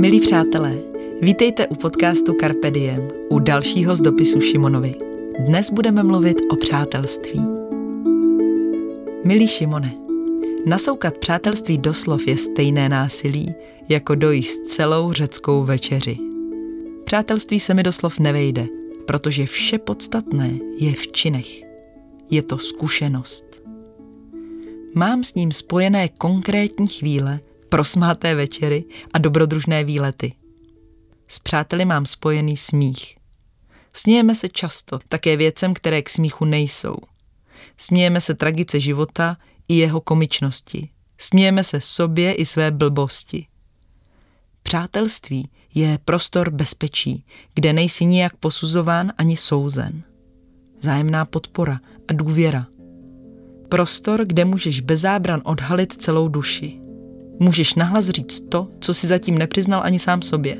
Milí přátelé, vítejte u podcastu Carpe Diem, u dalšího z dopisu Šimonovi. Dnes budeme mluvit o přátelství. Milý Šimone, nasoukat přátelství doslov je stejné násilí, jako dojíst celou řeckou večeři. Přátelství se mi doslov nevejde, protože vše podstatné je v činech. Je to zkušenost. Mám s ním spojené konkrétní chvíle, prosmáté večery a dobrodružné výlety. S přáteli mám spojený smích. Smějeme se často, také věcem, které k smíchu nejsou. Smějeme se tragice života i jeho komičnosti. Smějeme se sobě i své blbosti. Přátelství je prostor bezpečí, kde nejsi nijak posuzován ani souzen. Zájemná podpora a důvěra. Prostor, kde můžeš bez zábran odhalit celou duši. Můžeš nahlas říct to, co si zatím nepřiznal ani sám sobě.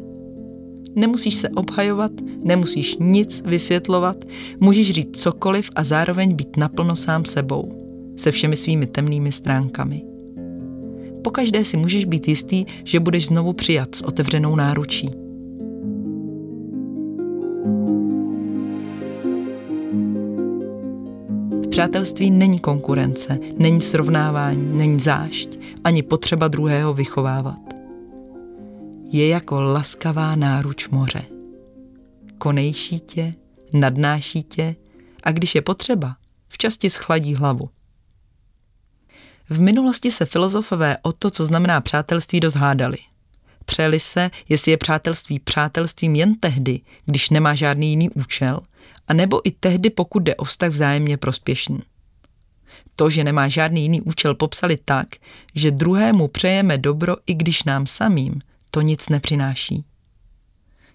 Nemusíš se obhajovat, nemusíš nic vysvětlovat, můžeš říct cokoliv a zároveň být naplno sám sebou, se všemi svými temnými stránkami. Pokaždé si můžeš být jistý, že budeš znovu přijat s otevřenou náručí. přátelství není konkurence, není srovnávání, není zášť, ani potřeba druhého vychovávat. Je jako laskavá náruč moře. Konejší tě, nadnáší tě a když je potřeba, včas ti schladí hlavu. V minulosti se filozofové o to, co znamená přátelství, dost hádali. Přeli se, jestli je přátelství přátelstvím jen tehdy, když nemá žádný jiný účel, a nebo i tehdy, pokud jde o vztah vzájemně prospěšný. To, že nemá žádný jiný účel, popsali tak, že druhému přejeme dobro, i když nám samým to nic nepřináší.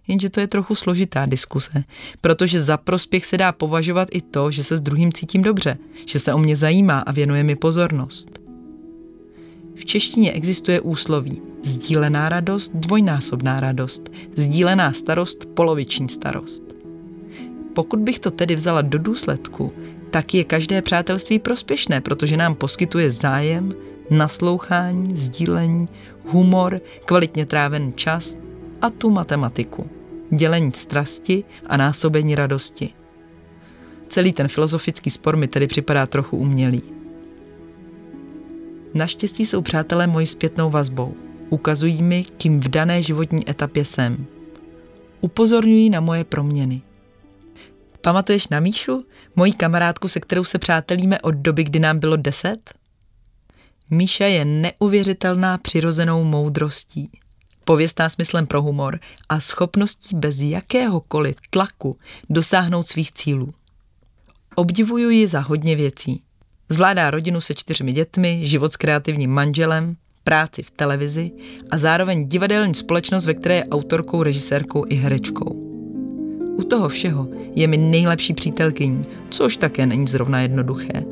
Jenže to je trochu složitá diskuse, protože za prospěch se dá považovat i to, že se s druhým cítím dobře, že se o mě zajímá a věnuje mi pozornost. V češtině existuje úsloví sdílená radost, dvojnásobná radost, sdílená starost, poloviční starost. Pokud bych to tedy vzala do důsledku, tak je každé přátelství prospěšné, protože nám poskytuje zájem, naslouchání, sdílení, humor, kvalitně trávený čas a tu matematiku, dělení strasti a násobení radosti. Celý ten filozofický spor mi tedy připadá trochu umělý. Naštěstí jsou přátelé moji zpětnou vazbou. Ukazují mi, kým v dané životní etapě jsem. Upozorňují na moje proměny – Pamatuješ na Míšu, moji kamarádku, se kterou se přátelíme od doby, kdy nám bylo deset? Míša je neuvěřitelná přirozenou moudrostí, pověstná smyslem pro humor a schopností bez jakéhokoliv tlaku dosáhnout svých cílů. Obdivuju ji za hodně věcí. Zvládá rodinu se čtyřmi dětmi, život s kreativním manželem, práci v televizi a zároveň divadelní společnost, ve které je autorkou, režisérkou i herečkou. U toho všeho je mi nejlepší přítelkyní, což také není zrovna jednoduché.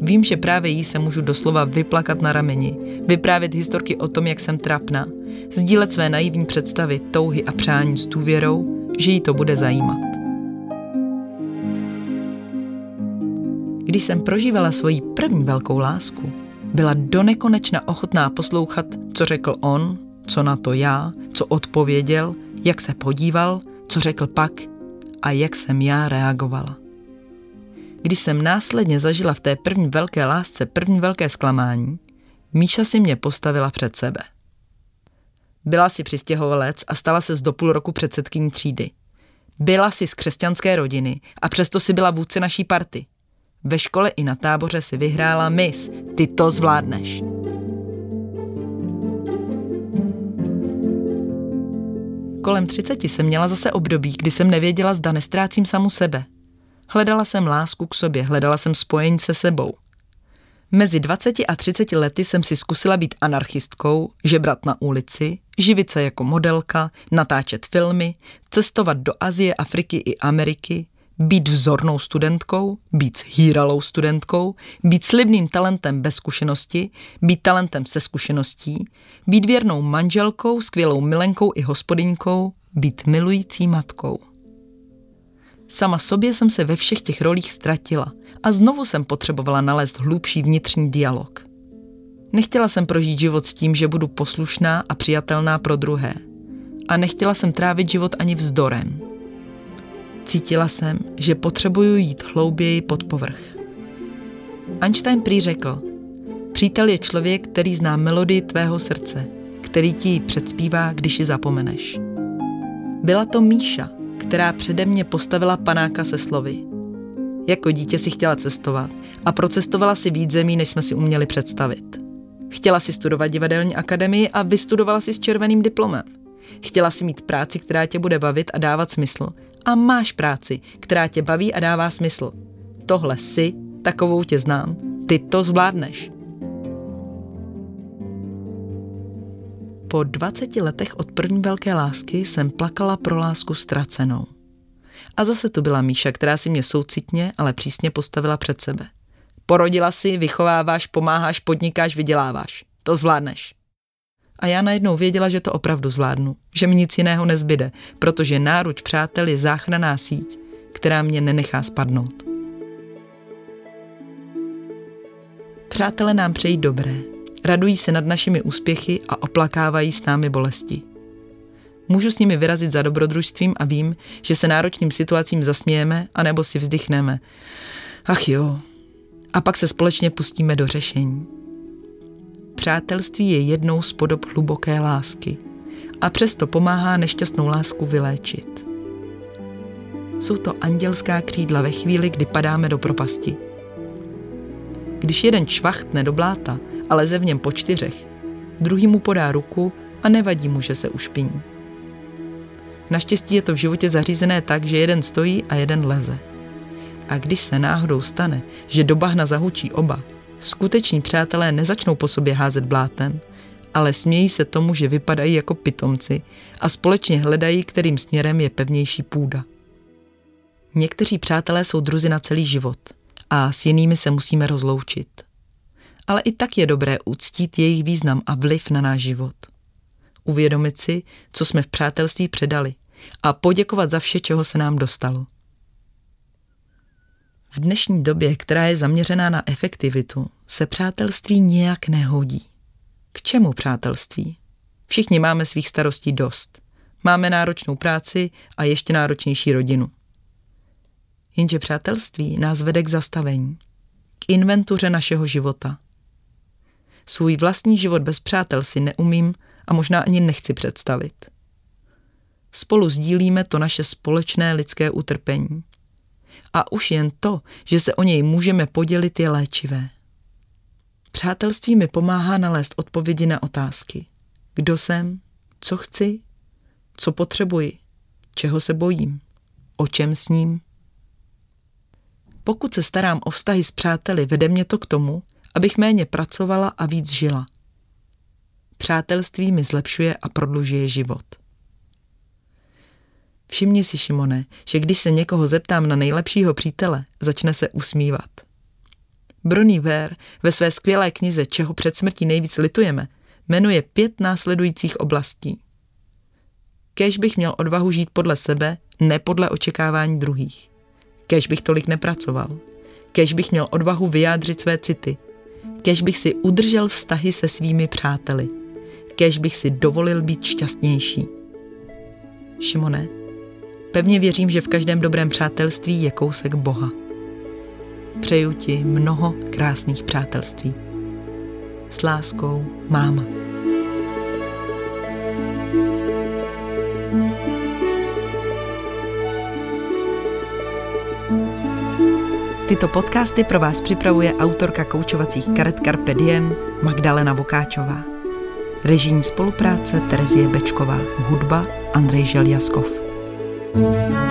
Vím, že právě jí se můžu doslova vyplakat na rameni, vyprávět historky o tom, jak jsem trapná, sdílet své naivní představy, touhy a přání s důvěrou, že jí to bude zajímat. Když jsem prožívala svoji první velkou lásku, byla donekonečna ochotná poslouchat, co řekl on, co na to já, co odpověděl, jak se podíval co řekl pak a jak jsem já reagovala. Když jsem následně zažila v té první velké lásce první velké zklamání, Míša si mě postavila před sebe. Byla si přistěhovalec a stala se z do půl roku předsedkyní třídy. Byla si z křesťanské rodiny a přesto si byla vůdce naší party. Ve škole i na táboře si vyhrála mis, ty to zvládneš. Kolem třiceti jsem měla zase období, kdy jsem nevěděla, zda nestrácím samu sebe. Hledala jsem lásku k sobě, hledala jsem spojení se sebou. Mezi 20 a 30 lety jsem si zkusila být anarchistkou, žebrat na ulici, živit se jako modelka, natáčet filmy, cestovat do Azie, Afriky i Ameriky, být vzornou studentkou, být hýralou studentkou, být slibným talentem bez zkušenosti, být talentem se zkušeností, být věrnou manželkou, skvělou milenkou i hospodinkou, být milující matkou. Sama sobě jsem se ve všech těch rolích ztratila a znovu jsem potřebovala nalézt hlubší vnitřní dialog. Nechtěla jsem prožít život s tím, že budu poslušná a přijatelná pro druhé – a nechtěla jsem trávit život ani vzdorem. Cítila jsem, že potřebuju jít hlouběji pod povrch. Einstein prý řekl, přítel je člověk, který zná melodii tvého srdce, který ti ji předspívá, když ji zapomeneš. Byla to Míša, která přede mě postavila panáka se slovy. Jako dítě si chtěla cestovat a procestovala si víc zemí, než jsme si uměli představit. Chtěla si studovat divadelní akademii a vystudovala si s červeným diplomem. Chtěla si mít práci, která tě bude bavit a dávat smysl. A máš práci, která tě baví a dává smysl. Tohle si, takovou tě znám, ty to zvládneš. Po 20 letech od první velké lásky jsem plakala pro lásku ztracenou. A zase tu byla Míša, která si mě soucitně, ale přísně postavila před sebe. Porodila si, vychováváš, pomáháš, podnikáš, vyděláváš. To zvládneš. A já najednou věděla, že to opravdu zvládnu, že mi nic jiného nezbyde, protože náruč přátel je záchraná síť, která mě nenechá spadnout. Přátelé nám přejí dobré, radují se nad našimi úspěchy a oplakávají s námi bolesti. Můžu s nimi vyrazit za dobrodružstvím a vím, že se náročným situacím zasmějeme anebo si vzdychneme. Ach jo. A pak se společně pustíme do řešení. Přátelství je jednou z podob hluboké lásky a přesto pomáhá nešťastnou lásku vyléčit. Jsou to andělská křídla ve chvíli, kdy padáme do propasti. Když jeden čvachtne do bláta a leze v něm po čtyřech, druhý mu podá ruku a nevadí mu, že se ušpiní. Naštěstí je to v životě zařízené tak, že jeden stojí a jeden leze. A když se náhodou stane, že do bahna zahučí oba, skuteční přátelé nezačnou po sobě házet blátem, ale smějí se tomu, že vypadají jako pitomci a společně hledají, kterým směrem je pevnější půda. Někteří přátelé jsou druzy na celý život a s jinými se musíme rozloučit. Ale i tak je dobré uctít jejich význam a vliv na náš život. Uvědomit si, co jsme v přátelství předali a poděkovat za vše, čeho se nám dostalo. V dnešní době, která je zaměřená na efektivitu, se přátelství nějak nehodí. K čemu přátelství? Všichni máme svých starostí dost. Máme náročnou práci a ještě náročnější rodinu. Jenže přátelství nás vede k zastavení, k inventuře našeho života. Svůj vlastní život bez přátel si neumím a možná ani nechci představit. Spolu sdílíme to naše společné lidské utrpení. A už jen to, že se o něj můžeme podělit, je léčivé. Přátelství mi pomáhá nalézt odpovědi na otázky. Kdo jsem? Co chci? Co potřebuji? Čeho se bojím? O čem s ním? Pokud se starám o vztahy s přáteli, vede mě to k tomu, abych méně pracovala a víc žila. Přátelství mi zlepšuje a prodlužuje život. Všimni si, Šimone, že když se někoho zeptám na nejlepšího přítele, začne se usmívat. Brony Ver ve své skvělé knize Čeho před smrtí nejvíc litujeme jmenuje pět následujících oblastí. Kež bych měl odvahu žít podle sebe, ne podle očekávání druhých. Kež bych tolik nepracoval. Kež bych měl odvahu vyjádřit své city. Kež bych si udržel vztahy se svými přáteli. Kež bych si dovolil být šťastnější. Šimone, pevně věřím, že v každém dobrém přátelství je kousek Boha. Přeju ti mnoho krásných přátelství. S láskou, máma. Tyto podcasty pro vás připravuje autorka koučovacích karet Carpe Diem Magdalena Vokáčová. Režijní spolupráce Terezie Bečková. Hudba Andrej Željaskov. Música